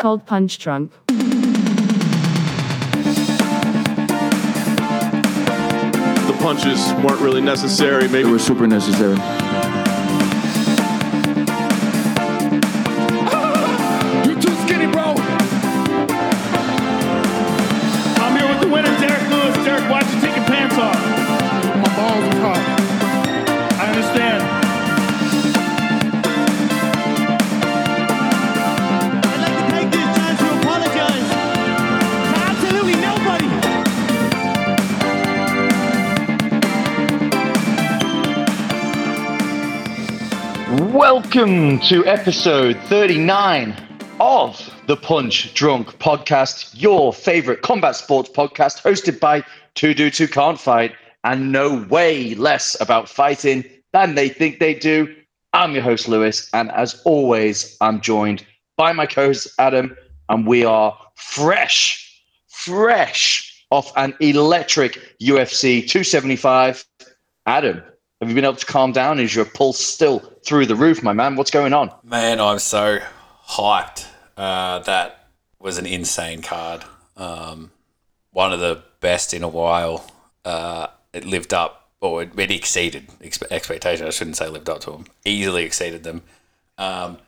Cold Punch Drunk. The punches weren't really necessary. Maybe They were super necessary. Welcome to episode 39 of the Punch Drunk podcast, your favorite combat sports podcast, hosted by two dudes who can't fight and know way less about fighting than they think they do. I'm your host, Lewis, and as always, I'm joined by my co host, Adam, and we are fresh, fresh off an electric UFC 275. Adam, have you been able to calm down? Is your pulse still through the roof, my man? What's going on? Man, I'm so hyped. Uh, that was an insane card. Um, one of the best in a while. Uh, it lived up, or it, it exceeded expe- expectations. I shouldn't say lived up to them. Easily exceeded them. Um,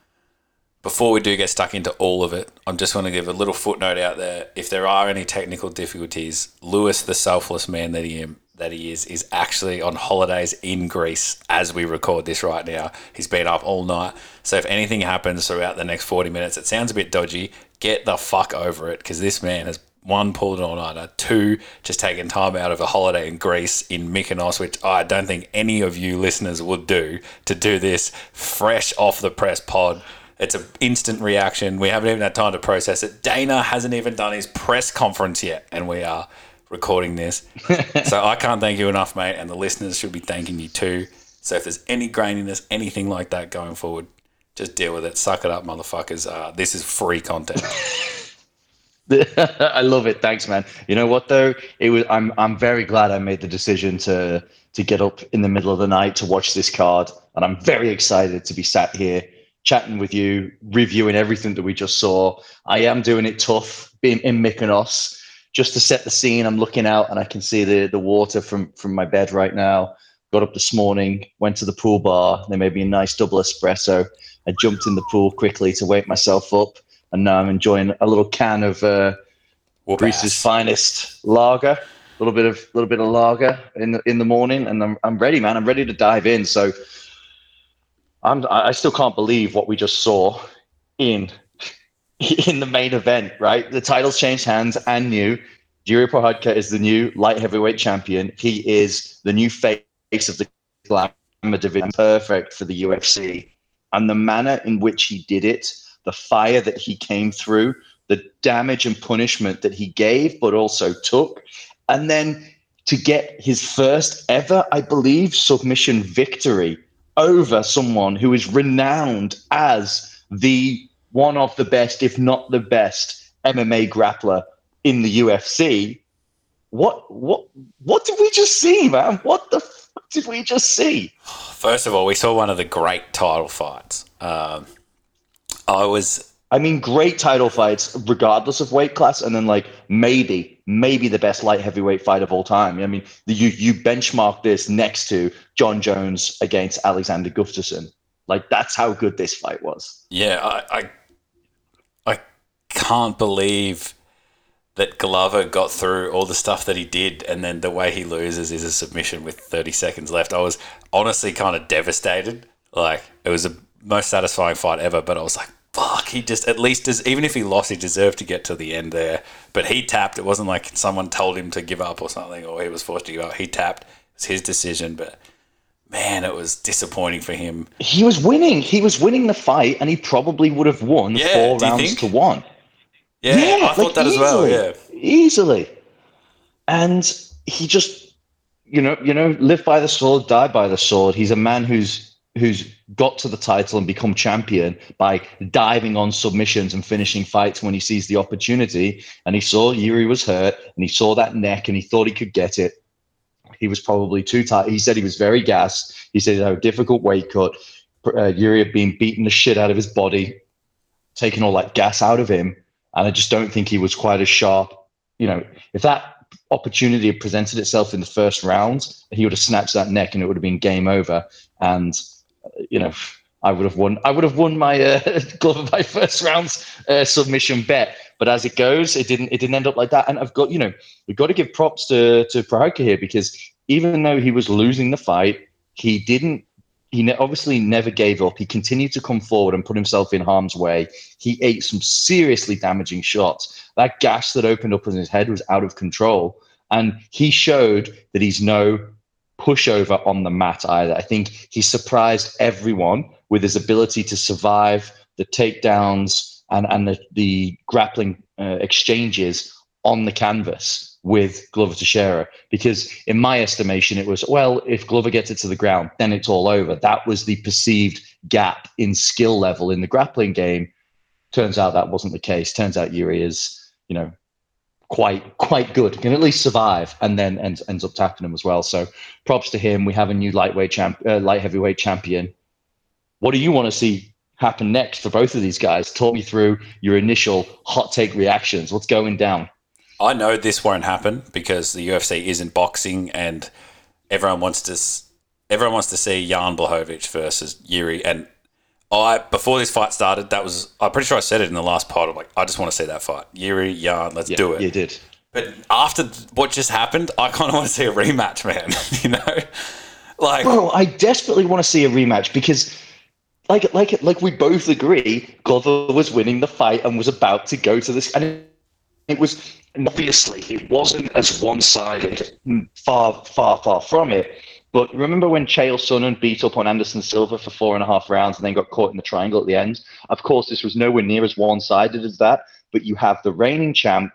before we do get stuck into all of it, I'm just going to give a little footnote out there. If there are any technical difficulties, Lewis, the selfless man that he that he is, is actually on holidays in Greece as we record this right now. He's been up all night. So if anything happens throughout the next 40 minutes, it sounds a bit dodgy. Get the fuck over it because this man has one pulled an all nighter, two just taken time out of a holiday in Greece in Mykonos, which I don't think any of you listeners would do to do this fresh off the press pod. It's an instant reaction. We haven't even had time to process it. Dana hasn't even done his press conference yet, and we are recording this. so I can't thank you enough, mate, and the listeners should be thanking you too. So if there's any graininess, anything like that going forward, just deal with it. Suck it up, motherfuckers. Uh, this is free content. I love it. Thanks, man. You know what though? It was. I'm. I'm very glad I made the decision to to get up in the middle of the night to watch this card, and I'm very excited to be sat here chatting with you, reviewing everything that we just saw. I am doing it tough, being in Mykonos, just to set the scene. I'm looking out, and I can see the the water from from my bed right now. Got up this morning, went to the pool bar. They made me a nice double espresso. I jumped in the pool quickly to wake myself up, and now I'm enjoying a little can of uh, Greece's finest lager. A little bit of little bit of lager in the, in the morning, and I'm I'm ready, man. I'm ready to dive in. So I'm I still can't believe what we just saw in in the main event. Right, the titles changed hands and new. Yuri Prochazka is the new light heavyweight champion. He is the new face of the glamour division. Perfect for the UFC, and the manner in which he did it, the fire that he came through, the damage and punishment that he gave, but also took. And then to get his first ever, I believe, submission victory over someone who is renowned as the one of the best, if not the best, MMA grappler in the UFC. What what what did we just see, man? What the fuck did we just see? First of all, we saw one of the great title fights. Um, I was I mean, great title fights, regardless of weight class, and then like maybe, maybe the best light heavyweight fight of all time. I mean, you you benchmark this next to Jon Jones against Alexander Gustafsson. Like that's how good this fight was. Yeah, I, I, I can't believe that Glover got through all the stuff that he did, and then the way he loses is a submission with 30 seconds left. I was honestly kind of devastated. Like it was the most satisfying fight ever, but I was like, fuck, he just at least does. Even if he lost, he deserved to get to the end there. But he tapped. It wasn't like someone told him to give up or something, or he was forced to give up. He tapped. It was his decision, but. Man, it was disappointing for him. He was winning. He was winning the fight, and he probably would have won Yeah, four rounds think? to one. Yeah, I thought like, that as well. easily, Yeah. easily. And he just, you know, you know, live by the sword, die by the sword. He's a man who's who's got to the title and become champion by diving on submissions and finishing fights when he sees the opportunity. And he saw Yuri was hurt, and he saw that neck, and he thought he could get it. He was probably too tight. He said he was very gassed. He said he had a difficult weight cut. Uh, Yuri had been beating the shit out of his body, taking all that gas out of him, and I just don't think he was quite as sharp. You know, if that opportunity had presented itself in the first round, he would have snatched that neck and it would have been game over. And you know, I would have won. I would have won my uh, Glover by first round uh, submission bet. But as it goes, it didn't. It didn't end up like that. And I've got you know we've got to give props to to Prochazka here because even though he was losing the fight, he didn't. He obviously never gave up. He continued to come forward and put himself in harm's way. He ate some seriously damaging shots. That gash that opened up in his head was out of control, and he showed that he's no pushover on the mat either. I think he surprised everyone with his ability to survive the takedowns and, and the, the grappling uh, exchanges on the canvas with Glover Teixeira. Because in my estimation, it was, well, if Glover gets it to the ground, then it's all over. That was the perceived gap in skill level in the grappling game. Turns out that wasn't the case. Turns out Yuri is, you know, quite quite good. Can at least survive, and then ends ends up tapping him as well. So props to him. We have a new lightweight champ, uh, light heavyweight champion. What do you want to see happen next for both of these guys? Talk me through your initial hot take reactions. What's going down? I know this won't happen because the UFC isn't boxing, and everyone wants to everyone wants to see Jan Blachowicz versus Yuri. And I before this fight started, that was I'm pretty sure I said it in the last pod. I'm like, I just want to see that fight, Yuri Jan. Let's do it. You did. But after what just happened, I kind of want to see a rematch, man. you know, like Bro, I desperately want to see a rematch because, like, like, like we both agree, Glover was winning the fight and was about to go to this, and it, was obviously it wasn't as one-sided, mm, far, far, far from it. But remember when Chael Sonnen beat up on Anderson Silva for four and a half rounds and then got caught in the triangle at the end? Of course, this was nowhere near as one-sided as that. But you have the reigning champ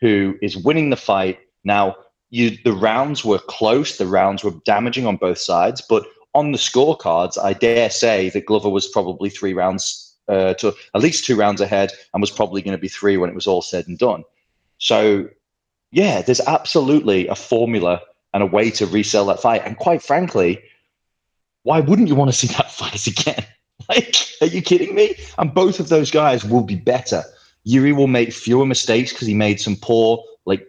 who is winning the fight now. You, the rounds were close. The rounds were damaging on both sides, but on the scorecards, I dare say that Glover was probably three rounds uh, to at least two rounds ahead, and was probably going to be three when it was all said and done. So, yeah, there's absolutely a formula and a way to resell that fight. And quite frankly, why wouldn't you want to see that fight again? Like, are you kidding me? And both of those guys will be better. Yuri will make fewer mistakes because he made some poor like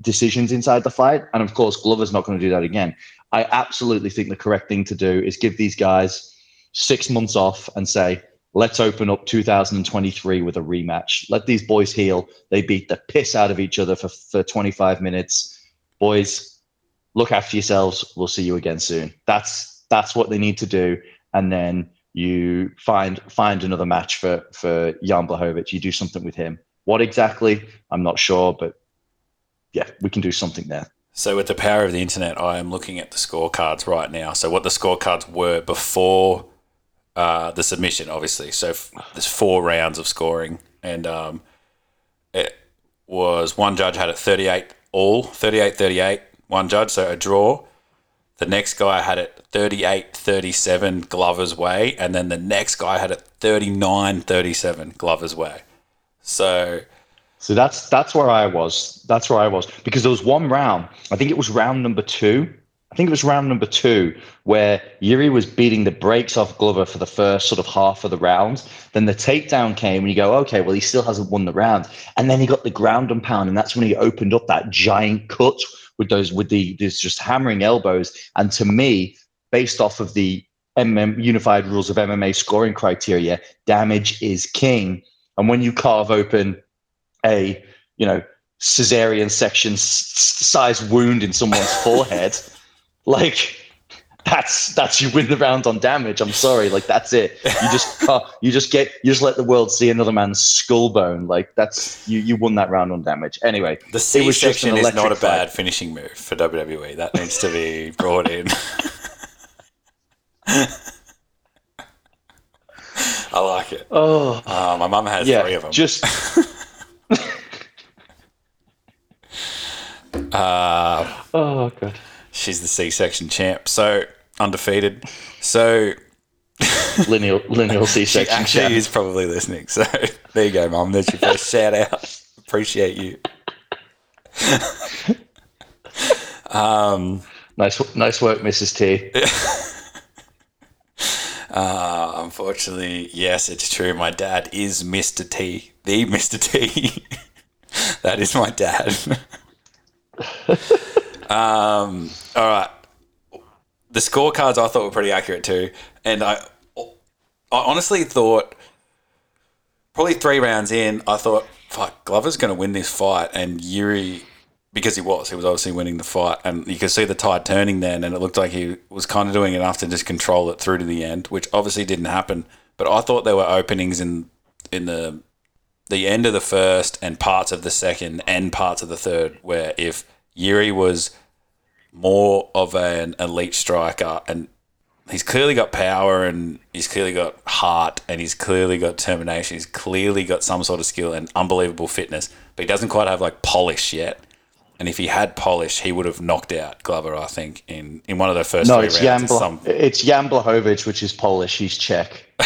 decisions inside the fight, and of course, Glover's not going to do that again. I absolutely think the correct thing to do is give these guys six months off and say, let's open up 2023 with a rematch. Let these boys heal. They beat the piss out of each other for, for 25 minutes. Boys, look after yourselves. We'll see you again soon. That's that's what they need to do. And then you find find another match for for Jan Blachowicz. You do something with him. What exactly? I'm not sure, but yeah, we can do something there. So, with the power of the internet, I am looking at the scorecards right now. So, what the scorecards were before uh, the submission, obviously. So, f- there's four rounds of scoring, and um, it was one judge had it 38 all, 38 38, one judge, so a draw. The next guy had it 38 37 Glover's way, and then the next guy had it 39 37 Glover's way. So, So that's that's where I was. That's where I was because there was one round. I think it was round number two. I think it was round number two where Yuri was beating the brakes off Glover for the first sort of half of the round. Then the takedown came, and you go, okay, well he still hasn't won the round. And then he got the ground and pound, and that's when he opened up that giant cut with those with the these just hammering elbows. And to me, based off of the MM unified rules of MMA scoring criteria, damage is king. And when you carve open a you know cesarean section s- size wound in someone's forehead like that's that's you win the round on damage i'm sorry like that's it you just can't, you just get you just let the world see another man's skull bone like that's you you won that round on damage anyway the C it was just section is not a fight. bad finishing move for WWE. That needs to be brought in. I like it. oh Uh, my mum has three of them. just uh, oh god she's the C-section champ, so undefeated. So lineal lineal c-section She actually champ. is probably listening. So there you go, mum. There's your first shout out. Appreciate you. um, nice nice work mrs t Uh, unfortunately, yes, it's true. My dad is Mr. T, the Mr. T. that is my dad. Um, all right. The scorecards I thought were pretty accurate too, and I, I honestly thought probably three rounds in, I thought, fuck, Glover's going to win this fight, and Yuri because he was. He was obviously winning the fight, and you could see the tide turning then, and it looked like he was kind of doing enough to just control it through to the end, which obviously didn't happen. But I thought there were openings in in the the end of the first and parts of the second and parts of the third where if Yuri was more of an elite striker and he's clearly got power and he's clearly got heart and he's clearly got determination. He's clearly got some sort of skill and unbelievable fitness, but he doesn't quite have like polish yet. And if he had polish, he would have knocked out Glover, I think, in, in one of the first No, three it's rounds. Jan, It's Bla- some- it's Jan Blachowicz, which is Polish. He's Czech.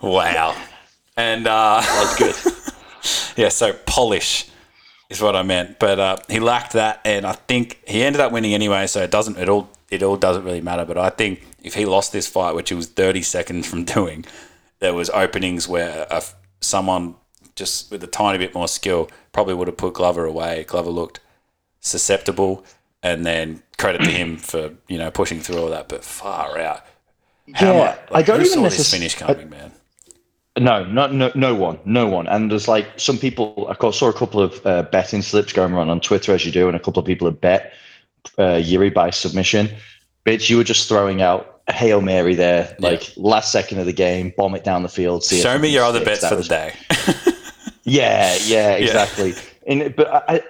Wow. And uh, That's good. Yeah, so polish is what I meant. But uh, he lacked that, and I think he ended up winning anyway. So it doesn't it all it all doesn't really matter. But I think if he lost this fight, which he was thirty seconds from doing, there was openings where uh, someone just with a tiny bit more skill probably would have put Glover away. Glover looked susceptible, and then credit to him for you know pushing through all that. But far out. How Yeah, much- I don't even saw this necess- finish I- coming, man. No, no, no, no one, no one. And there's like some people. I saw a couple of uh, betting slips going around on Twitter as you do, and a couple of people have bet uh, Yuri by submission. Bitch, you were just throwing out a hail mary there, like last second of the game, bomb it down the field. See Show me your other bets for the day. Yeah, yeah, exactly. And but I,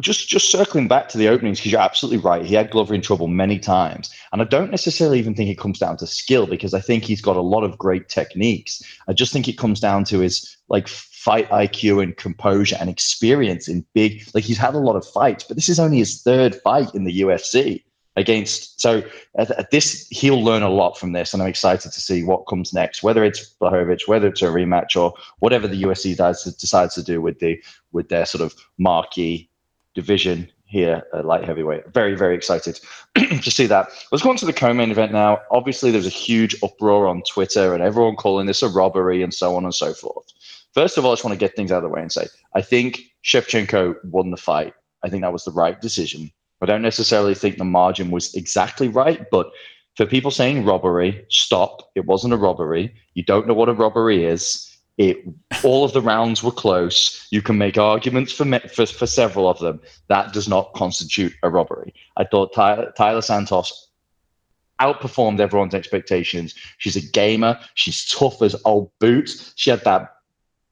Just just circling back to the openings because you're absolutely right. He had Glover in trouble many times, and I don't necessarily even think it comes down to skill because I think he's got a lot of great techniques. I just think it comes down to his like fight IQ and composure and experience in big. Like he's had a lot of fights, but this is only his third fight in the UFC against. So at, at this, he'll learn a lot from this, and I'm excited to see what comes next. Whether it's Blachowicz, whether it's a rematch, or whatever the UFC does decides to do with the with their sort of marquee division here at light heavyweight. Very very excited to see that. Let's go on to the co-main event now. Obviously, there's a huge uproar on Twitter, and everyone calling this a robbery and so on and so forth. First of all, I just want to get things out of the way and say I think Shevchenko won the fight. I think that was the right decision. I don't necessarily think the margin was exactly right, but for people saying robbery, stop. It wasn't a robbery. You don't know what a robbery is. It all of the rounds were close. You can make arguments for me- for, for several of them. That does not constitute a robbery. I thought Tyler, Taila Santos outperformed everyone's expectations. She's a gamer. She's tough as old boots. She had that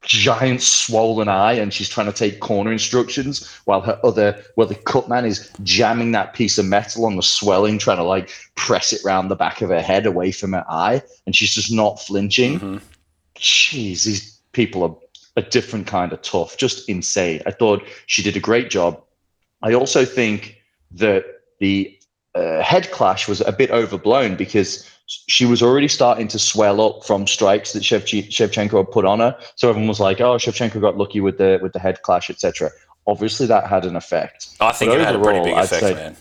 giant swollen eye and she's trying to take corner instructions while her other well the cut man is jamming that piece of metal on the swelling trying to like press it round the back of her head away from her eye and she's just not flinching Mhm. Jeez these people are a different kind of tough just insane i thought she did a great job i also think that the uh, head clash was a bit overblown because she was already starting to swell up from strikes that Shevchenko had put on her. So everyone was like, "Oh, Shevchenko got lucky with the with the head clash, etc." Obviously, that had an effect. I think But it had a pretty overall, big I'd effect, say- man.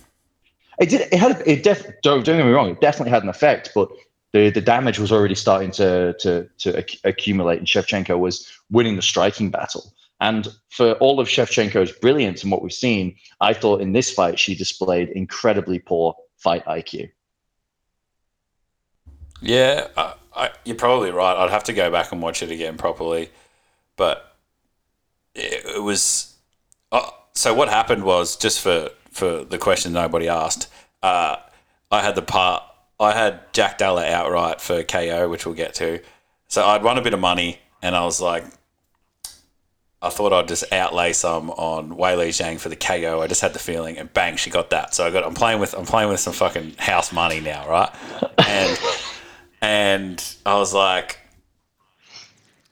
It did. It had. A, it def. Don't, don't get me wrong. It definitely had an effect, but the the damage was already starting to to to acc- accumulate, and Shevchenko was winning the striking battle. And for all of Shevchenko's brilliance and what we've seen, I thought in this fight she displayed incredibly poor fight IQ. Yeah, I, I, you're probably right. I'd have to go back and watch it again properly, but it, it was. Uh, so what happened was just for for the question nobody asked. Uh, I had the part. I had Jack Della outright for KO, which we'll get to. So I'd won a bit of money, and I was like, I thought I'd just outlay some on Weili Zhang for the KO. I just had the feeling, and bang, she got that. So I got. I'm playing with. I'm playing with some fucking house money now, right? And and I was like,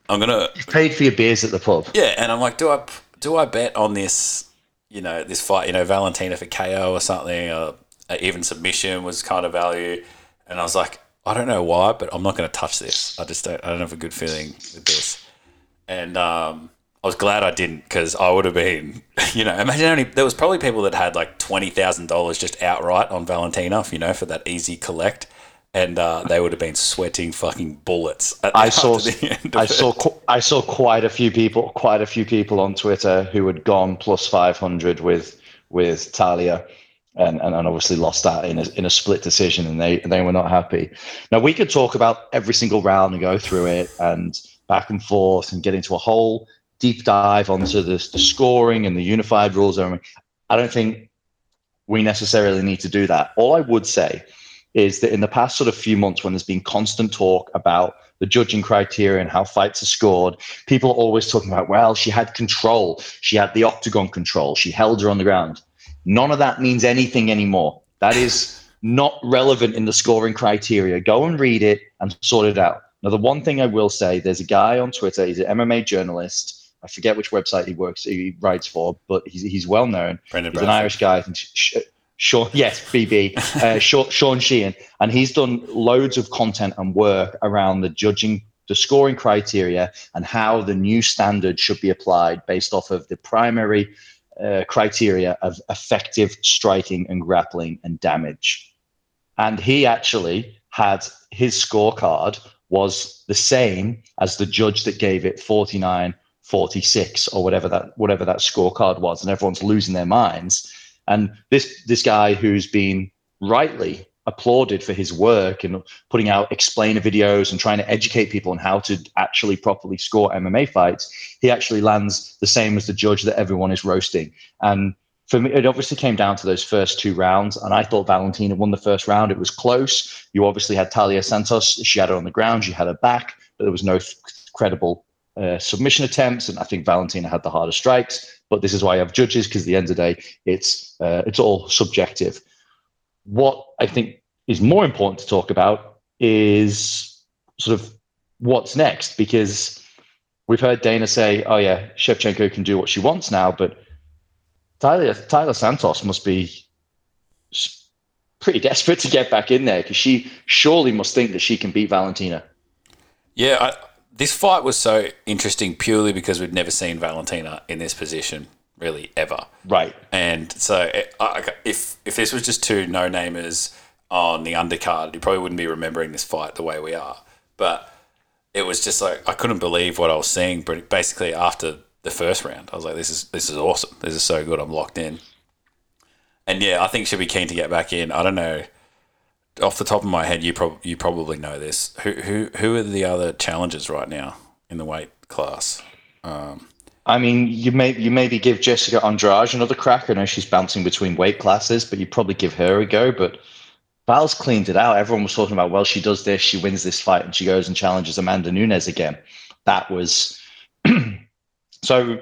I'm gonna You Paid for your beers at the pub. yeah, and I'm like, do I do I bet on this? You know, this fight. You know, Valentina for KO or something, or even submission was kind of value. And I was like, I don't know why, but I'm not going to touch this. I just don't. I don't have a good feeling with this. And um, I was glad I didn't because I would have been, you know, imagine only there was probably people that had like twenty thousand dollars just outright on Valentina, you know, for that easy collect, and uh, they would have been sweating fucking bullets. At, I saw, the end of I it. saw, I saw quite a few people, quite a few people on Twitter who had gone plus five hundred with with Taila, and, and and obviously lost that in a in a split decision, and they they were not happy. Now we could talk about every single round and go through it and back and forth and get into a whole deep dive onto the, the scoring and the unified rules. I, mean, I don't think we necessarily need to do that. All I would say is that in the past sort of few months, when there's been constant talk about the judging criteria and how fights are scored, people are always talking about, well, she had control, she had the octagon control, she held her on the ground. None of that means anything anymore. That is not relevant in the scoring criteria. Go and read it and sort it out. Now, the one thing I will say, there's a guy on Twitter, he's an MMA journalist. I forget which website he works, he writes for, but he's, he's well known. Brendan he's an Irish guy. I think Sh- Sean, yes, BB, uh, Sean, Sean Sheehan, and he's done loads of content and work around the judging, the scoring criteria, and how the new standard should be applied based off of the primary uh, criteria of effective striking and grappling and damage. And he actually had his scorecard was the same as the judge that gave it 49 46 or whatever that whatever that scorecard was and everyone's losing their minds and this this guy who's been rightly applauded for his work and putting out explainer videos and trying to educate people on how to actually properly score MMA fights he actually lands the same as the judge that everyone is roasting and for me, it obviously came down to those first two rounds, and I thought Valentina won the first round. It was close. You obviously had Taila Santos; she had her on the ground, she had her back, but there was no credible uh, submission attempts, and I think Valentina had the harder strikes. But this is why I have judges because at the end of the day, it's uh, it's all subjective. What I think is more important to talk about is sort of what's next because we've heard Dana say, "Oh yeah, Shevchenko can do what she wants now," but Taila Taila Santos must be pretty desperate to get back in there because she surely must think that she can beat Valentina. Yeah, I, this fight was so interesting purely because we'd never seen Valentina in this position really ever. Right. And so, eh, it, I, if if this was just two no namers on the undercard, you probably wouldn't be remembering this fight the way we are. But it was just like I couldn't believe what I was seeing. But basically, after the first round, I was like, "This is this is awesome. This is so good. I'm locked in." And yeah, I think she'll be keen to get back in. I don't know. Off the top of my head, you prob- you probably know this. Who who who are the other challengers right now in the weight class? Um, I mean, you may you maybe give Jessica Andrade another crack. I know she's bouncing between weight classes, but you probably give her a go. But Val's cleaned it out. Everyone was talking about, well, she does this, she wins this fight, and she goes and challenges Amanda Nunes again. That was so.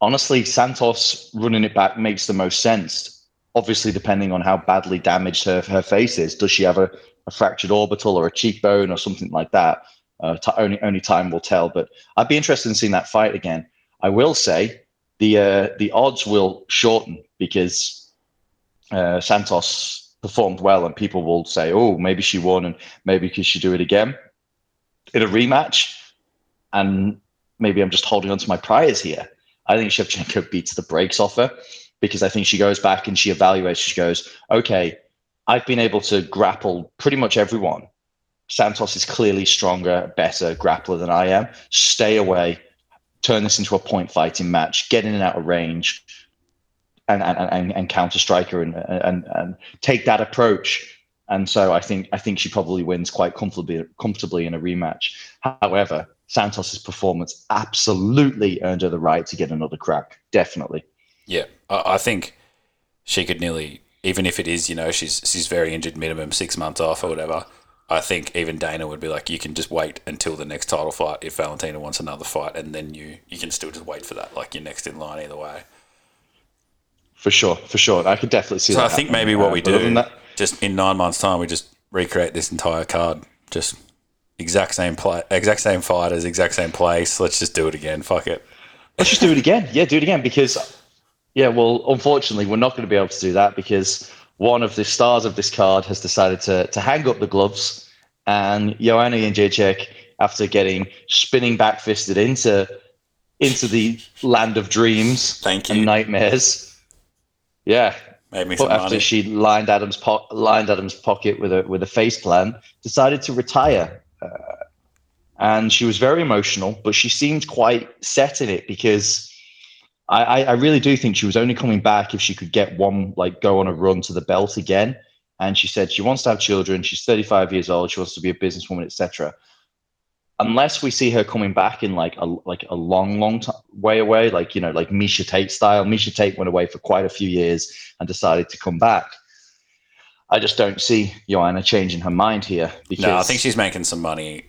Honestly, Santos running it back makes the most sense. Obviously, depending on how badly damaged her her face is, does she have a, a fractured orbital or a cheekbone or something like that? Uh, t- only only time will tell. But I'd be interested in seeing that fight again. I will say the uh, the odds will shorten because uh, Santos performed well, and people will say, "Oh, maybe she won, and maybe could she do it again in a rematch." And maybe I'm just holding on to my priors here. I think Shevchenko beats the brakes off her because I think she goes back and she evaluates. She goes, "Okay, I've been able to grapple pretty much everyone. Santos is clearly stronger, better grappler than I am. Stay away." Turn this into a point fighting match, get in and out of range, and and, and, and counter striker and, and and take that approach. And so I think I think she probably wins quite comfortably comfortably in a rematch. However, Santos's performance absolutely earned her the right to get another crack. Definitely. Yeah, I, I think she could nearly, even if it is, you know, she's she's very injured, minimum six months off or whatever. I think even Dana would be like, you can just wait until the next title fight if Valentina wants another fight, and then you you can still just wait for that, like you're next in line either way. For sure, for sure. I could definitely see that. So that. I think maybe what Uh, we do, that- just in nine months' time, we just recreate this entire card, just exact same play, exact same fighters, exact same place. Let's just do it again. Fuck it. Let's just do it again. Yeah, do it again because, yeah, well, unfortunately, we're not going to be able to do that because one of the stars of this card has decided to, to hang up the gloves. And Joanna Jędrzejczyk, after getting spinning back fisted into into the land of dreams Thank and nightmares. Yeah, Made me but after money. she lined Adam's po- lined Adam's pocket with a with a face plan, decided to retire. Uh, and she was very emotional, but she seemed quite set in it because I, I, really do think she was only coming back if she could get one like go on a run to the belt again. And she said she wants to have children. She's 35 years old. She wants to be a businesswoman, etc. Unless we see her coming back in like a like a long, long time way away, like you know, like Miesha Tate style. Miesha Tate went away for quite a few years and decided to come back. I just don't see Joanna changing her mind here because No, I think she's making some money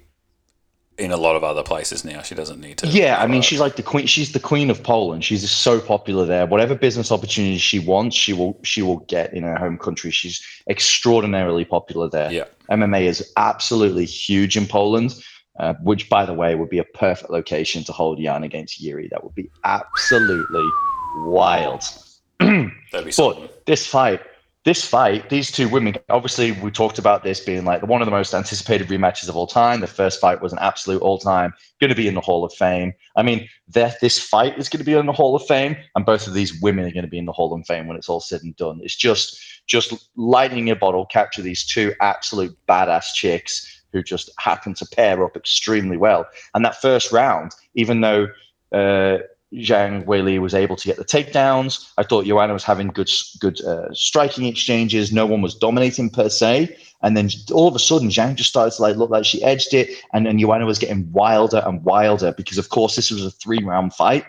in a lot of other places now. She doesn't need to. Yeah, I mean, she's like the queen. She's the queen of Poland. She's just so popular there. Whatever business opportunities she wants, she will she will get in her home country. She's extraordinarily popular there. Yeah. MMA is absolutely huge in Poland, uh, which, by the way, would be a perfect location to hold Jan against Yuri. That would be absolutely wild. That'd be something. But this fight, this fight, these two women, obviously, we talked about this being like one of the most anticipated rematches of all time. The first fight was an absolute all time, going to be in the Hall of Fame. I mean, this fight is going to be in the Hall of Fame, and both of these women are going to be in the Hall of Fame when it's all said and done. It's just, just lightning a bottle, capture these two absolute badass chicks who just happen to pair up extremely well. And that first round, even though uh, Zhang Weili was able to get the takedowns. I thought Joanna was having good, good uh, striking exchanges. No one was dominating per se. And then all of a sudden, Zhang just started to like look like she edged it, and then Joanna was getting wilder and wilder because, of course, this was a three-round fight,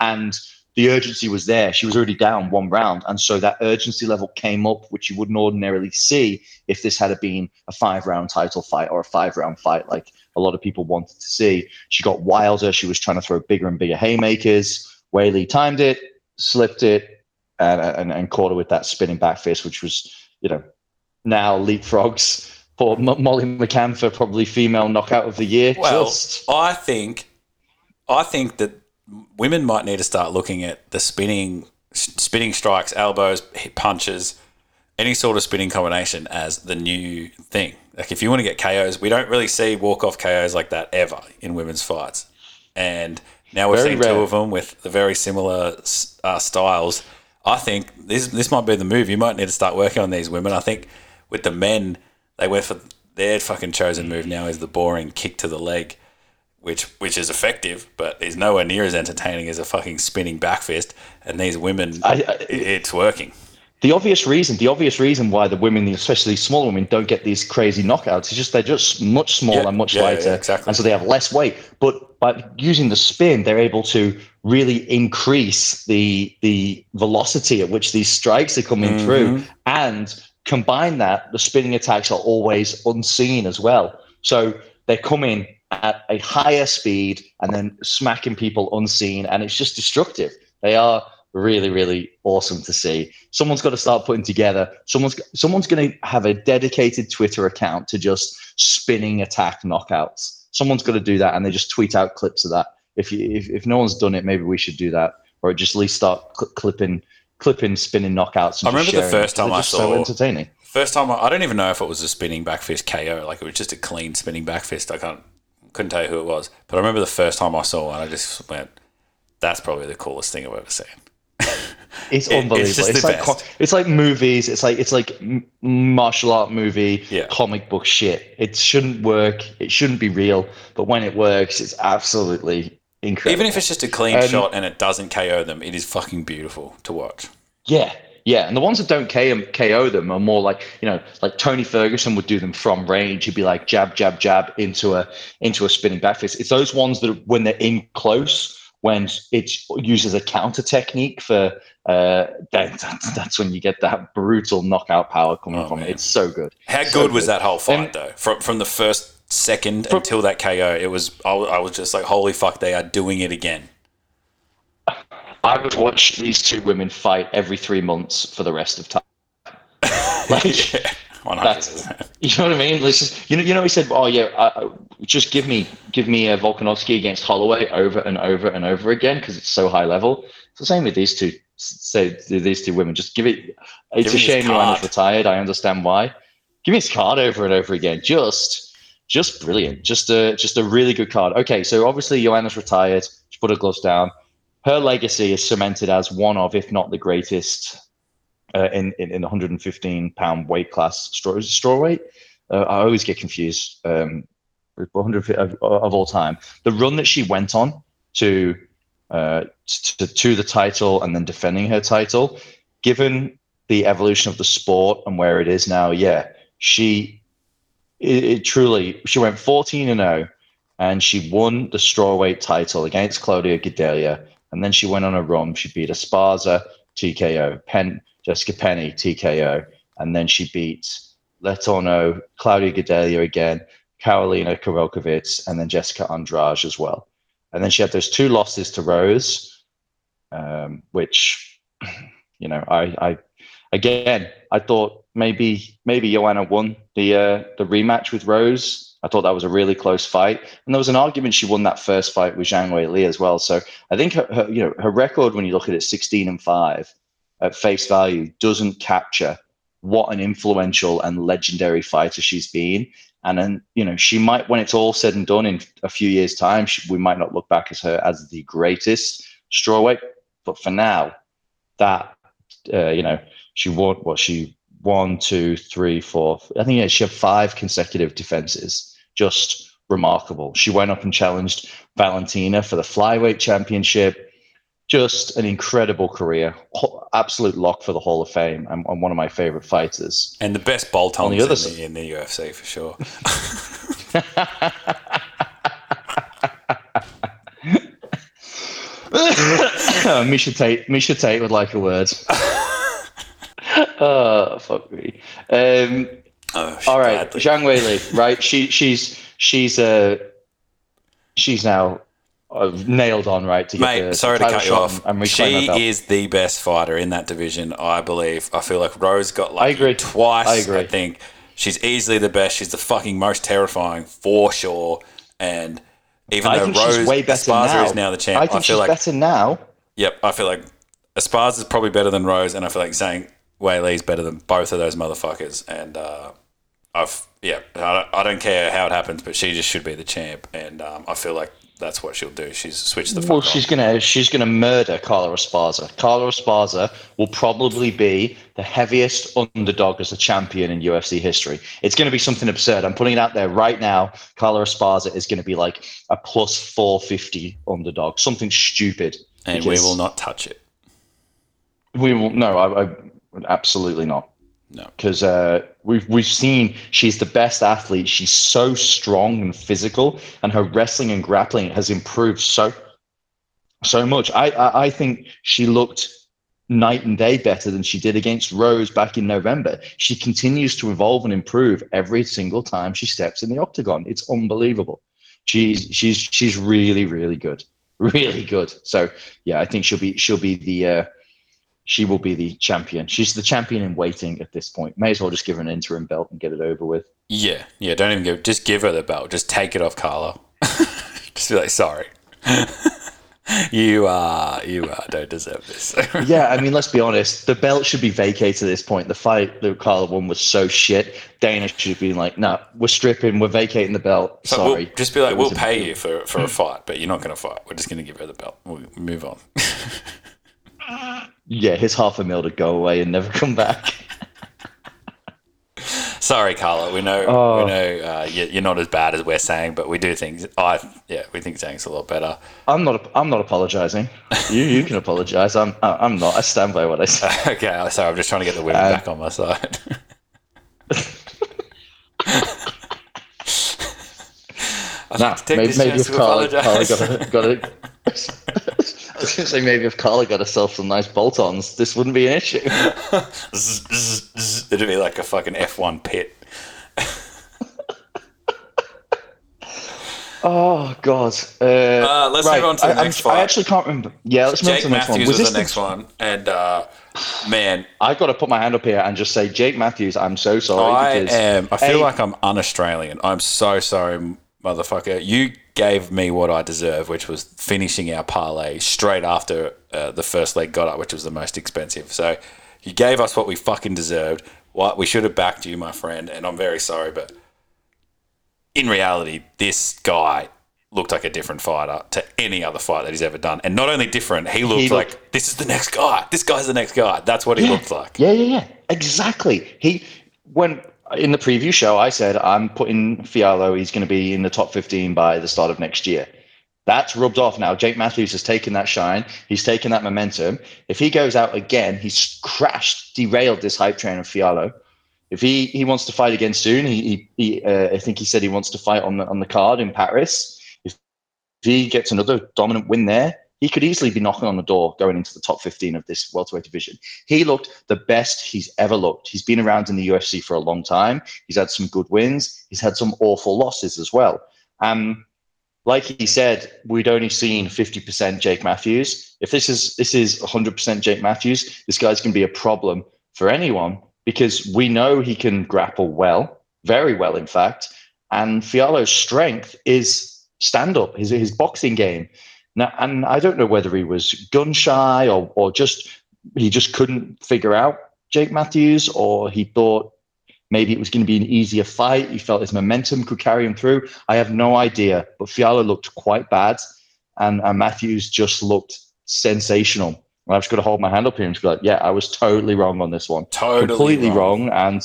and the urgency was there. She was already down one round, and so that urgency level came up, which you wouldn't ordinarily see if this had been a five-round title fight or a five-round fight, like a lot of people wanted to see. She got wilder. She was trying to throw bigger and bigger haymakers. Weili timed it, slipped it, and, and, and caught her with that spinning back fist, which was, you know, now leapfrogs for M- Molly McCann for probably female knockout of the year. Well, Just I think, I think that women might need to start looking at the spinning, spinning strikes, elbows, punches, any sort of spinning combination as the new thing. Like if you want to get KOs, we don't really see walk off KOs like that ever in women's fights, and now we're Very seeing rare. two of them with the very similar uh, styles. I think this this might be the move. You might need to start working on these women. I think with the men, they went for their fucking chosen move. Now is the boring kick to the leg which which is effective, but is nowhere near as entertaining as a fucking spinning back fist. And these women, I- I- it's working. the obvious reason, the obvious reason why the women, especially smaller women, don't get these crazy knockouts is just they're just much smaller Yeah, and much yeah, yeah, lighter, exactly. and so they have less weight. But by using the spin, they're able to really increase the the velocity at which these strikes are coming Mm-hmm. through, and combine that, the spinning attacks are always unseen as well. So they're coming at a higher speed and then smacking people unseen, and it's just destructive. They are really, really awesome to see. Someone's got to start putting together. Someone's someone's going to have a dedicated Twitter account to just spinning attack knockouts. Someone's got to do that, and they just tweet out clips of that. If you if, if no one's done it, maybe we should do that, or just at least start cl- clipping clipping spinning knockouts. And I remember the first time I saw- so entertaining. First time, I, I don't even know if it was a spinning back fist KO. Like it was just a clean spinning back fist. I can't couldn't tell you who it was, but I remember the first time I saw one. I just went, "That's probably the coolest thing I've ever seen." It's It- it's unbelievable. just It's, the like co- it's like movies. It's like it's like martial art movie, Yeah. comic book shit. It shouldn't work. It shouldn't be real. But when it works, it's absolutely incredible. Even if it's just a clean Um, shot and it doesn't KO them, it is fucking beautiful to watch. yeah, yeah. And the ones that don't KO, KO them are more like you know, like Tony Ferguson would do them from range. He'd be like jab, jab, jab into a into a spinning back fist. It's those ones that when they're in close. When it uses a counter technique for, uh, that, that's, that's when you get that brutal knockout power coming Oh, from man. it. It's so good. How So good was that whole fight And- though? From from the first second until that KO, it was I, was- I was just like, holy fuck, they are doing it again. I would watch these two women fight every three months for the rest of time. Like, yeah, that's, you know what I mean? Just, you know, you know, he said, "Oh yeah, uh, uh, just give me, give me a Volkanovski against Holloway over and over and over again because it's so high level." It's the same with these two. Say these two women, just give it. It's Give a shame Joanna's retired. I understand why. Give me his card over and over again. Just just brilliant. Just a just a really good card. Okay, so obviously Joanna's retired. She put her gloves down. Her legacy is cemented as one of, if not the greatest, uh, in, in the 115 pound weight class straw straw weight. Uh, I always get confused. Um, with 100 of, of all time, the run that she went on to uh, to, to the title and then defending her title, given the evolution of the sport and where it is now, yeah, she it, it truly she went 14 and 0 and she won the strawweight title against Claudia Gadelha and then she went on a run. She beat Esparza TKO Pen Jessica Penne TKO and then she beat Letourneau Claudia Gadelha again Karolina Kowalkiewicz and then Jessica Andrade as well. And then she had those two losses to Rose um, which you know I, I again I thought maybe maybe Joanna won the uh, the rematch with Rose. I thought that was a really close fight, and there was an argument she won that first fight with Zhang Weili as well. So I think her, her you know her record when you look at it, sixteen and five at face value, doesn't capture what an influential and legendary fighter she's been. And then you know she might, when it's all said and done in a few years' time, she, we might not look back as her as the greatest strawweight. But for now, that uh, you know she won what she one, two, three, four. I think yeah, she had five consecutive defenses. Just remarkable. She went up and challenged Valentina for the flyweight championship. Just an incredible career. Absolute lock for the Hall of Fame and, and one of my favorite fighters. And the best bolt on the the, other in, s- the, in the UFC for sure. Miesha Tate, Miesha Tate would like a word. oh, fuck me. Um, Oh, All right, gladly. Zhang Weili, right? She she's she's uh she's now uh, nailed on right to get Mate, the, sorry the to cut you off. and, and reclaim her she is the best fighter in that division, I believe. I feel like Rose got like I agree. twice. I agree. I think she's easily the best. She's the fucking most terrifying for sure. And even I though Rose way better Esparza now. is now the champ, I I, think feel she's like better now. yep, I feel like Esparza is probably better than Rose, and I feel like saying Weili's better than both of those motherfuckers. And uh, I've yeah, I don't, I don't care how it happens, but she just should be the champ, and um, I feel like that's what she'll do. She's switched the Well, off. she's gonna she's gonna murder Carla Esparza. Carla Esparza will probably be the heaviest underdog as a champion in UFC history. It's gonna be something absurd. I'm putting it out there right now. Carla Esparza is gonna be like a plus 450 underdog, something stupid. and we will not touch it. We will no, I, I absolutely not. No. because uh, we've we've seen she's the best athlete. She's so strong and physical, and her wrestling and grappling has improved so so much. I I, I think she looked night and day better than she did against Rose back in November. She continues to evolve and improve every single time she steps in the octagon. It's unbelievable. She's she's she's really really good, really good. So yeah, I think she'll be she'll be the uh, she will be the champion. She's the champion in waiting at this point. May as well just give her an interim belt and get it over with. Yeah, yeah. Don't even give. Just give her the belt. Just take it off Carla. just be like, sorry. you are, you are. don't deserve this. Yeah, I mean, let's be honest. The belt should be vacated at this point. The fight that Carla won was so shit. Dana should have been like, "No, we're stripping. We're vacating the belt." So Sorry. we'll, just be like, It we'll was a- pay you for, for a fight, but you're not going to fight. We're just going to give her the belt. We'll move on. Yeah, his half a mil to go away and never come back. Sorry, Carla. We know Oh. we know uh, you- you're not as bad as we're saying, but we do think I yeah we think Zhang's a lot better. I'm not. I'm not apologizing. You you can apologize. I'm. I'm not. I stand by what I said. okay, sorry. I'm just trying to get the women Uh, back on my side. I'd Nah, like to take maybe, maybe if Carla, Carla got a, got a, I was going to say maybe if Carla got herself some nice bolt-ons, this wouldn't be an issue. Zzz, zzz, zzz. It'd be like a fucking F1 pit. Oh God. Uh, Uh, let's move on to the I, next fight. I actually can't remember. Yeah, let's move on to the next Matthews one. was, this the next one, and uh, man, I've got to put my hand up here and just say, Jake Matthews, I'm so sorry. I because, am. I feel A, like I'm un-Australian. I'm so sorry, motherfucker. You gave me what I deserve, which was finishing our parlay straight after uh, the first leg got up, which was the most expensive. So you gave us what we fucking deserved. What we should have backed you, my friend, and I'm very sorry, but in reality, this guy looked like a different fighter to any other fight that he's ever done. And not only different, he looked He like this is the next guy. This guy's the next guy. That's what he Yeah. looked like. Yeah, yeah, yeah. Exactly. He when in the preview show I said I'm putting Fialho, he's gonna be in the top fifteen by the start of next year. That's rubbed off now. Jake Matthews has taken that shine. He's taken that momentum. If he goes out again, he's crashed, derailed this hype train of Fialho. If he, he wants to fight again soon, he, he uh, I think he said he wants to fight on the on the card in Paris. If, if he gets another dominant win there, he could easily be knocking on the door going into the top 15 of this welterweight division. He looked the best he's ever looked. He's been around in the UFC for a long time. He's had some good wins. He's had some awful losses as well. Um, like he said, we'd only seen 50% Jake Matthews. If this is this is 100% Jake Matthews, this guy's going to be a problem for anyone because we know he can grapple well, very well, in fact. And Fialho's strength is stand up, his, his boxing game. Now, and I don't know whether he was gun shy or, or just he just couldn't figure out Jake Matthews, or he thought maybe it was going to be an easier fight. He felt his momentum could carry him through. I have no idea, but Fialho looked quite bad, and, and Matthews just looked sensational. And I've just got to hold my hand up here and just be like, yeah, I was totally wrong on this one Totally completely wrong. wrong. And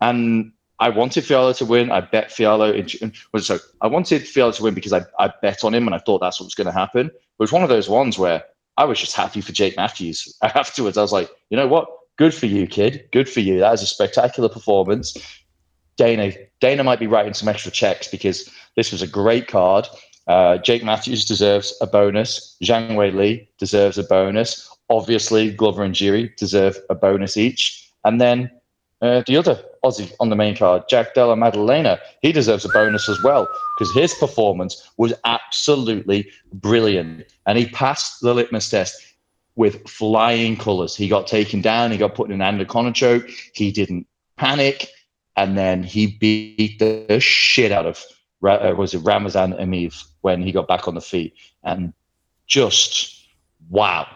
and I wanted Fialho to win. I bet Fialho. In, so I wanted Fialho to win because I, I bet on him and I thought that's what was going to happen. It was one of those ones where I was just happy for Jake Matthews. Afterwards, I was like, you know what? Good for you, kid. Good for you. That was a spectacular performance. Dana Dana might be writing some extra checks because this was a great card. Uh, Jake Matthews deserves a bonus. Zhang Weili deserves a bonus. Obviously, Glover and Jiri deserve a bonus each. And then uh, the other Aussie on the main card, Jack Della Maddalena, he deserves a bonus as well because his performance was absolutely brilliant. And he passed the litmus test with flying colours. He got taken down, he got put in an anaconda choke, he didn't panic, and then he beat the shit out of uh, was it Ramazan Emeev when he got back on the feet, and just wow,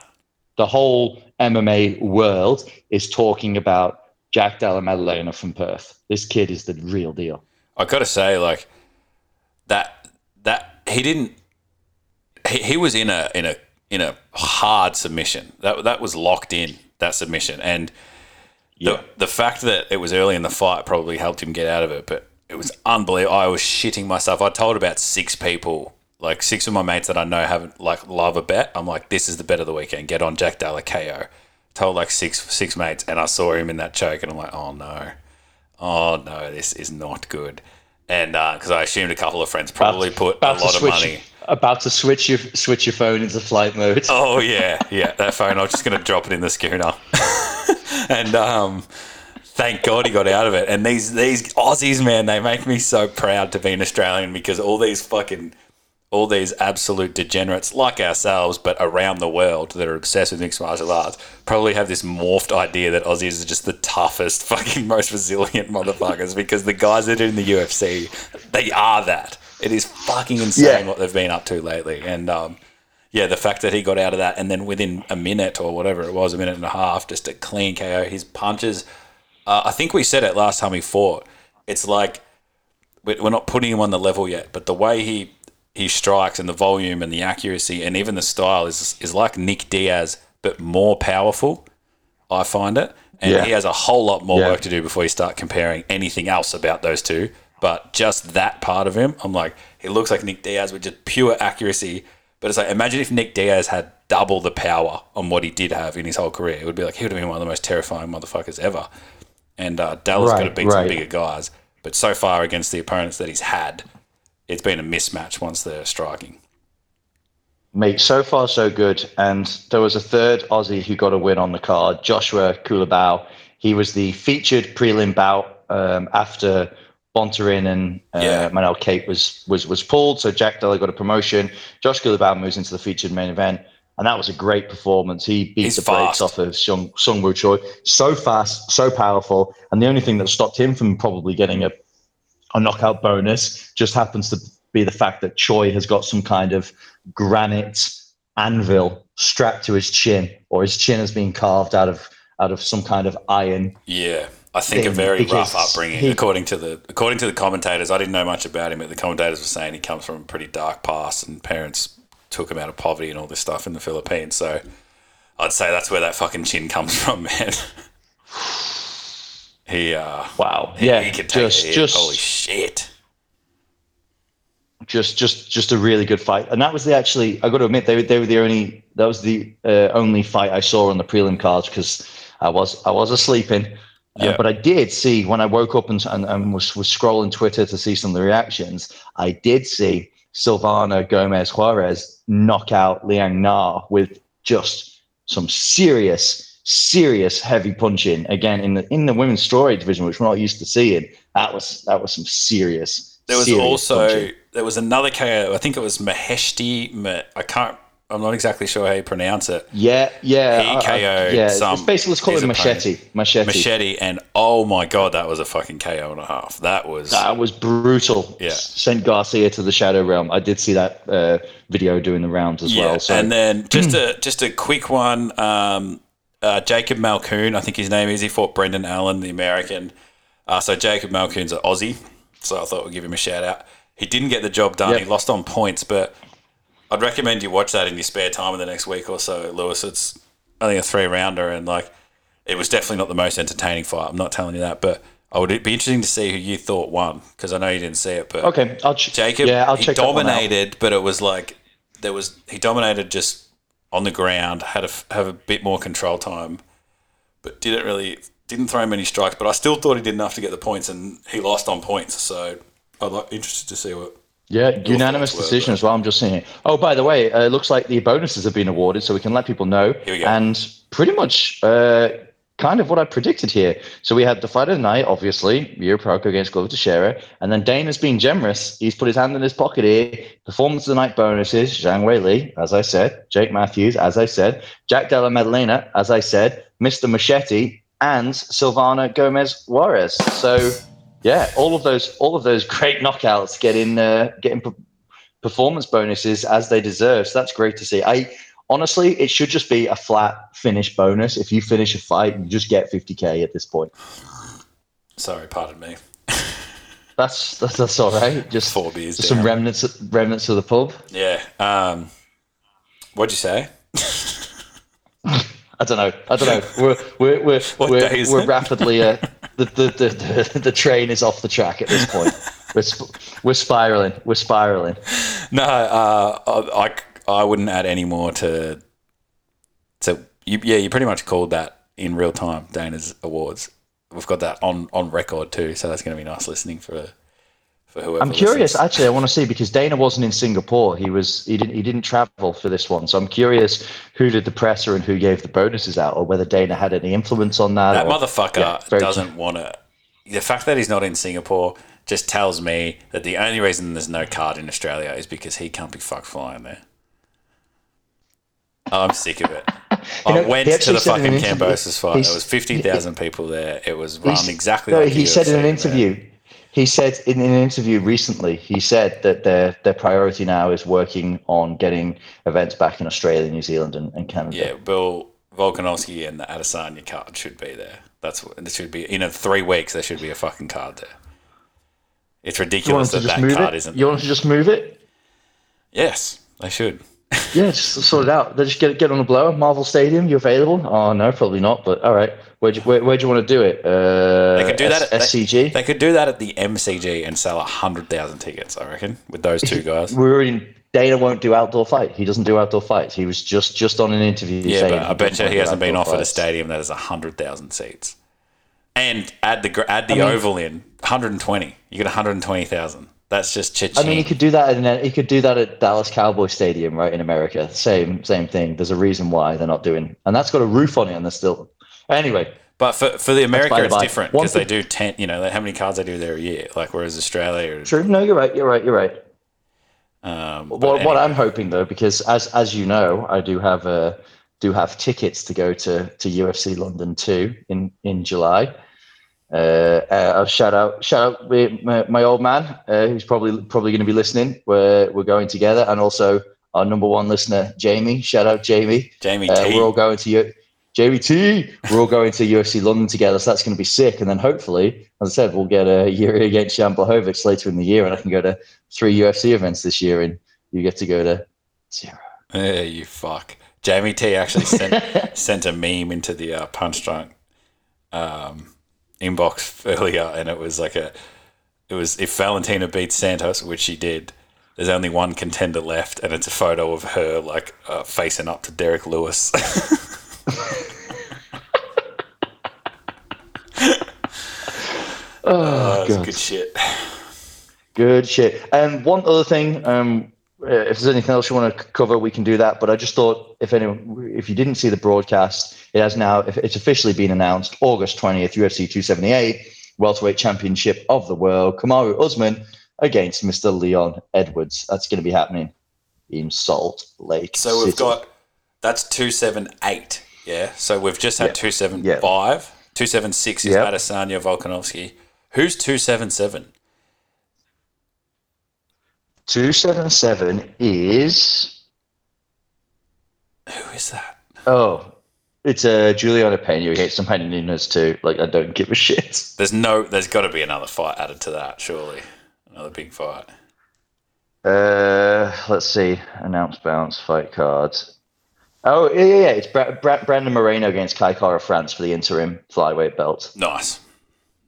the whole MMA world is talking about Jack Della Maddalena from Perth. This kid is the real deal. I gotta say, like that that he didn't he, he was in a in a in a hard submission. That that was locked in, that submission. And Yeah. the the fact that it was early in the fight probably helped him get out of it, but it was unbelievable. I was shitting myself. I told about six people, like six of my mates that I know haven't like love a bet. I'm like, this is the bet of the weekend. Get on Jack Della KO. Told like six six mates, and I saw him in that choke, and I'm like, oh no, oh no, this is not good. And uh because I assumed a couple of friends probably put a About to lot of money. About to switch your switch your phone into flight mode. Oh yeah, yeah. That phone. I was just gonna drop it in the schooner, and um, thank God he got out of it. And these these Aussies, man, they make me so proud to be an Australian because all these fucking all these absolute degenerates like ourselves, but around the world that are obsessed with mixed martial arts, probably have this morphed idea that Aussies are just the toughest, fucking most resilient motherfuckers because the guys that are in the UFC, they are that. It is fucking insane Yeah. what they've been up to lately. And um, yeah, the fact that he got out of that and then within a minute or whatever it was, a minute and a half, just a clean KO. His punches, uh, I think we said it last time he fought. It's like we- we're not putting him on the level yet, but the way he he strikes and the volume and the accuracy and even the style is is like Nick Diaz, but more powerful. I find it, and Yeah. he has a whole lot more Yeah. work to do before you start comparing anything else about those two. But just that part of him, I'm like, he looks like Nick Diaz with just pure accuracy. But it's like, imagine if Nick Diaz had double the power on what he did have in his whole career. It would be like he would have been one of the most terrifying motherfuckers ever. And uh, Dallas Right, got to beat some bigger guys. But so far against the opponents that he's had, it's been a mismatch once they're striking. Mate, so far so good. And there was a third Aussie who got a win on the card, Joshua Culibao. He was the featured prelim bout um, after Bontorin and uh, Yeah. Manel Kape was was was pulled. So Jack Della got a promotion. Josh Culibao moves into the featured main event. And that was a great performance. He beat He's the brakes off of Sung, Sung Woo Choi. So fast, so powerful. And the only thing that stopped him from probably getting a, a knockout bonus just happens to be the fact that Choi has got some kind of granite anvil strapped to his chin, or his chin has been carved out of out of some kind of iron. Yeah. I think a very rough upbringing, he- according to the according to the commentators. I didn't know much about him, but the commentators were saying he comes from a pretty dark past, and parents took him out of poverty and all this stuff in the Philippines. So I'd say that's where that fucking chin comes from, man. He, uh, Wow. he- Yeah. he could take just, just, holy shit. just just just a really good fight and that was the actually i got to admit they, were- they were the only that was the uh, only fight i saw on the prelim cards because i was i was asleep in uh, Yeah. but i did see when i woke up and, and, and was, was scrolling twitter to see some of the reactions i did see silvana gomez juarez knock out liang na with just some serious serious heavy punching again in the in the women's strawweight division which we're not used to seeing that was that was some serious There was serious also punching. there was another KO. I think it was Maheshate. I can't. I'm not exactly sure how you pronounce it. Yeah, yeah. He I- I- KO'd yeah, some- it's basically let's call it machete. Machete. Machete, and oh my god, that was a fucking KO and a half. That was That was brutal. Yeah. Sent Garcia to the Shadow Realm. I did see that uh, video doing the rounds as yeah. well. So and then just a just a quick one. Um, uh, Jacob Malkoun, I think his name is. He fought Brendan Allen, the American. Uh, so Jacob Malkoun's an Aussie. So I thought we'd give him a shout out. He didn't get the job done. Yep. He lost on points, but I'd recommend you watch that in your spare time in the next week or so, Lewis. It's I think a three rounder, and like it was definitely not the most entertaining fight. I'm not telling you that, but I would be interesting to see who you thought won because I know you didn't see it. But okay, I'll ch- Jacob, Yeah, I'll he check that one out. dominated, but it was like there was he dominated just on the ground, had a have a bit more control time, but didn't really didn't throw many strikes. But I still thought he did enough to get the points, and he lost on points. So I'm like, interested to see what. Yeah, unanimous thoughts were, decision as well. I'm just seeing it. Oh, by the way, uh, it looks like the bonuses have been awarded, so we can let people know. Here we go. And pretty much uh, kind of what I predicted here. So we had the fight of the night, obviously, Jiri Prochazka against Glover Teixeira. And then Dana's been generous. He's put his hand in his pocket here. Performance of the night bonuses, Zhang Weili, as I said, Jake Matthews, as I said, Jack Della Maddalena, as I said, Mr. Machete, and Silvana Gomez Juarez. So yeah, all of those all of those great knockouts getting uh, getting performance bonuses as they deserve. So that's great to see. I honestly, it should just be a flat finish bonus. If you finish a fight, you just get 50k at this point. Sorry, pardon me. That's that's, that's all right. Just Four beers just some remnants remnants of the pub. Yeah. Um, what'd you say? I don't know. I don't know. We're we're we're What we're, we're rapidly uh, the, the, the the the train is off the track at this point. we're sp- we're spiraling. We're spiraling. No, uh, I, I wouldn't add any more to. So you, yeah, you pretty much called that in real time. Dana's awards. We've got that on on record too, so that's going to be nice listening for for whoever. I'm curious. listens. Actually, I want to see because Dana wasn't in Singapore. He was. He didn't. He didn't travel for this one. So I'm curious who did the presser and who gave the bonuses out, or whether Dana had any influence on that. That or- motherfucker Yeah, doesn't want to. The fact that he's not in Singapore just tells me that the only reason there's no card in Australia is because he can't be fucked flying there. I'm sick of it. I know, went to the said in an fucking Kambosos fight. There was fifty thousand people there. It was run exactly no, like he said in an interview. He said in an interview recently. He said that their their priority now is working on getting events back in Australia, New Zealand, and, and Canada. Yeah, Bill Volkanovski and the Adesanya card should be there. That's what it should be. In a three weeks, there should be a fucking card there. It's ridiculous that that card it? isn't. You want to just move it? Yes, they should. Yeah, just sort it out. They just get get on the blower. Marvel Stadium, you available? Oh no, probably not. But all right, where do you, where, where do you want to do it? Uh, They could do that. At, SCG. They, could do that at the MCG and sell hundred thousand tickets. I reckon with those two guys. We're in. Dana won't do outdoor fight. He doesn't do outdoor fights. He was just just on an interview Yeah, saying but I bet you he hasn't been offered a stadium that has hundred thousand seats. And add the add the I mean- oval in 120. You get 120,000. That's just I cha-ching. mean, he could do that in he could do that at Dallas Cowboy Stadium, right in America. Same same thing. There's a reason why they're not doing, and that's got a roof on it, and they're still. Anyway, But for, for the America, the it's by. different because they do ten. You know, how many cards they do there a year? Like whereas Australia, true. No, you're right. You're right. You're right. um, What, what. I'm hoping though, because as as you know, I do have uh, do have tickets to go to to UFC London two in in July. Uh, uh, I'll shout out shout out my, my, old man uh, who's probably probably going to be listening. We're we're going together, and also our number one listener Jamie. Shout out Jamie. Jamie Uh, T. we're all going to you. JVT, we're all going to UFC London together, so that's going to be sick. And then hopefully, as I said, we'll get a year against Jan Blachowicz later in the year, and I can go to three UFC events this year, and you get to go to zero. Yeah, you fuck. Jamie T actually sent sent a meme into the uh, Punch Drunk um, inbox earlier, and it was like a, it was if Valentina beats Santos, which she did. There's only one contender left, and it's a photo of her like uh, facing up to Derrick Lewis. oh, that's good shit. Good shit. And one other thing, um, Uh, if there's anything else you want to cover, we can do that. But I just thought, if anyone, if you didn't see the broadcast, it has now, it's officially been announced, August 20th, UFC 278 welterweight championship of the world, Kamaru Usman against Mr. Leon Edwards. That's going to be happening in Salt Lake. So we've got that's two seven eight. Yeah. So we've just had Yeah. two seven Yeah. Two seven six is Yep. Adesanya Volkanovski. Who's two seven seven? 277 is, Who is that? oh, it's uh, Juliana Pena against Amanda Nunes too. Like, I don't give a shit. There's no. There's got to be another fight added to that. Surely, another big fight. Uh, let's see. Announce bounce fight cards. Oh yeah, yeah, yeah. It's Bra- Bra- Brandon Moreno against Kai Kara France for the interim flyweight belt. Nice,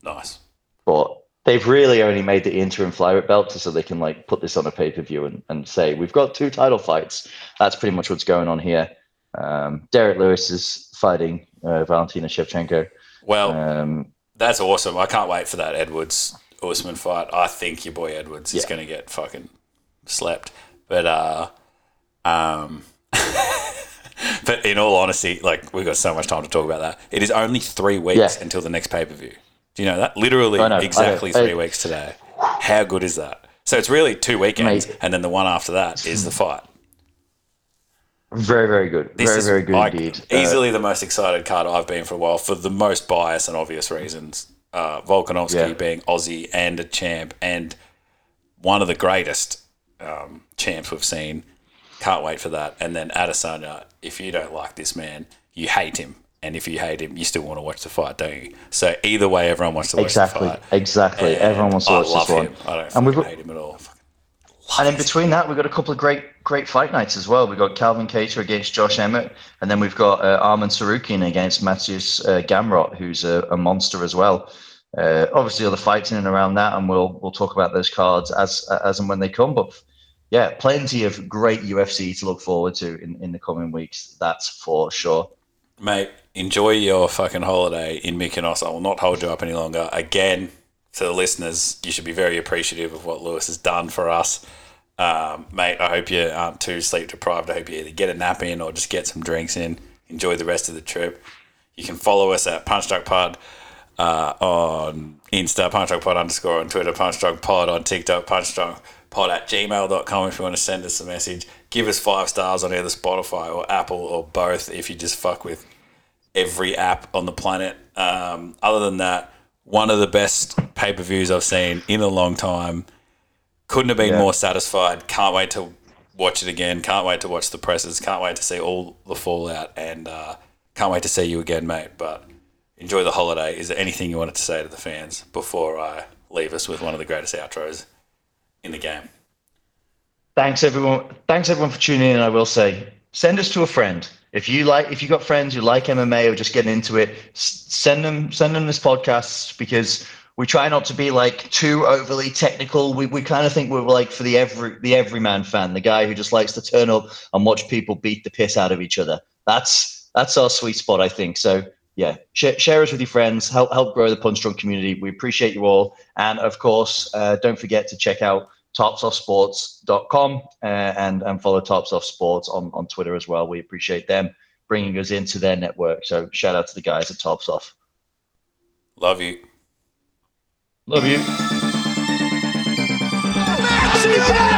nice. But they've really only made the interim flyweight belt so they can like put this on a pay per view and, and say we've got two title fights. That's pretty much what's going on here. Um, Derrick Lewis is fighting uh, Valentina Shevchenko. Well, Um, that's awesome. I can't wait for that Edwards Usman fight. I think your boy Edwards is going to get fucking slept. But uh, um, but in all honesty, like we've got so much time to talk about that. It is only three weeks Yeah. until the next pay per view. Do you know that? Literally I know, exactly I- three weeks today. How good is that? So it's really two weekends, Mate. and then the one after that is the fight. very, very good. This very, is very good like, indeed. Uh, Easily the most excited card I've been for a while for the most biased and obvious reasons. Uh, Volkanovski Yeah. being Aussie and a champ and one of the greatest um, champs we've seen. Can't wait for that. And then Adesanya, if you don't like this man, you hate him. And if you hate him, you still want to watch the fight, don't you? So either way, everyone wants to watch exactly, the fight. exactly. And Everyone wants to I watch love this one. him. I don't And we've hate him at all. And in between that, we've got a couple of great, great fight nights as well. We've got Calvin Kattar against Josh Emmett, and then we've got uh, Arman Tsarukyan against Matthias uh, Gamrot, who's a, a monster as well. Uh, obviously, other fights in and around that, and we'll we'll talk about those cards as as and when they come. But yeah, plenty of great UFC to look forward to in, in the coming weeks. That's for sure. Mate, enjoy your fucking holiday in Mykonos. I will not hold you up any longer. Again, to the listeners, you should be very appreciative of what Lewis has done for us. Um, mate, I hope you aren't too sleep deprived. I hope you either get a nap in or just get some drinks in. Enjoy the rest of the trip. You can follow us at Punch Drunk Pod uh, on Insta, Punch Drunk Pod underscore on Twitter, Punch Drunk Pod on TikTok, Punch Drunk Pod at gmail.com if you want to send us a message. Give us five stars on either Spotify or Apple or both if you just fuck with every app on the planet. Um, other than that, one of the best pay per views I've seen in a long time. Couldn't have been Yeah. more satisfied. Can't wait to watch it again. Can't wait to watch the presses. Can't wait to see all the fallout. And uh, can't wait to see you again, mate. But enjoy the holiday. Is there anything you wanted to say to the fans before I leave us with one of the greatest outros in the game? Thanks everyone. Thanks everyone for tuning in. I will say, send us to a friend. If you like, if you got friends who like MMA or just getting into it, send them send them this podcast because we try not to be like too overly technical. We we kind of think we're like for the every the everyman fan, the guy who just likes to turn up and watch people beat the piss out of each other. That's that's our sweet spot, I think. So yeah, share, share us with your friends. Help help grow the Punch Drunk community. We appreciate you all, and of course, uh, don't forget to check out topsoftsports.com uh, and and follow Topsoft Sports on on Twitter as well. We appreciate them bringing us into their network. So shout out to the guys at Topsoft. Love you. Love you. Action!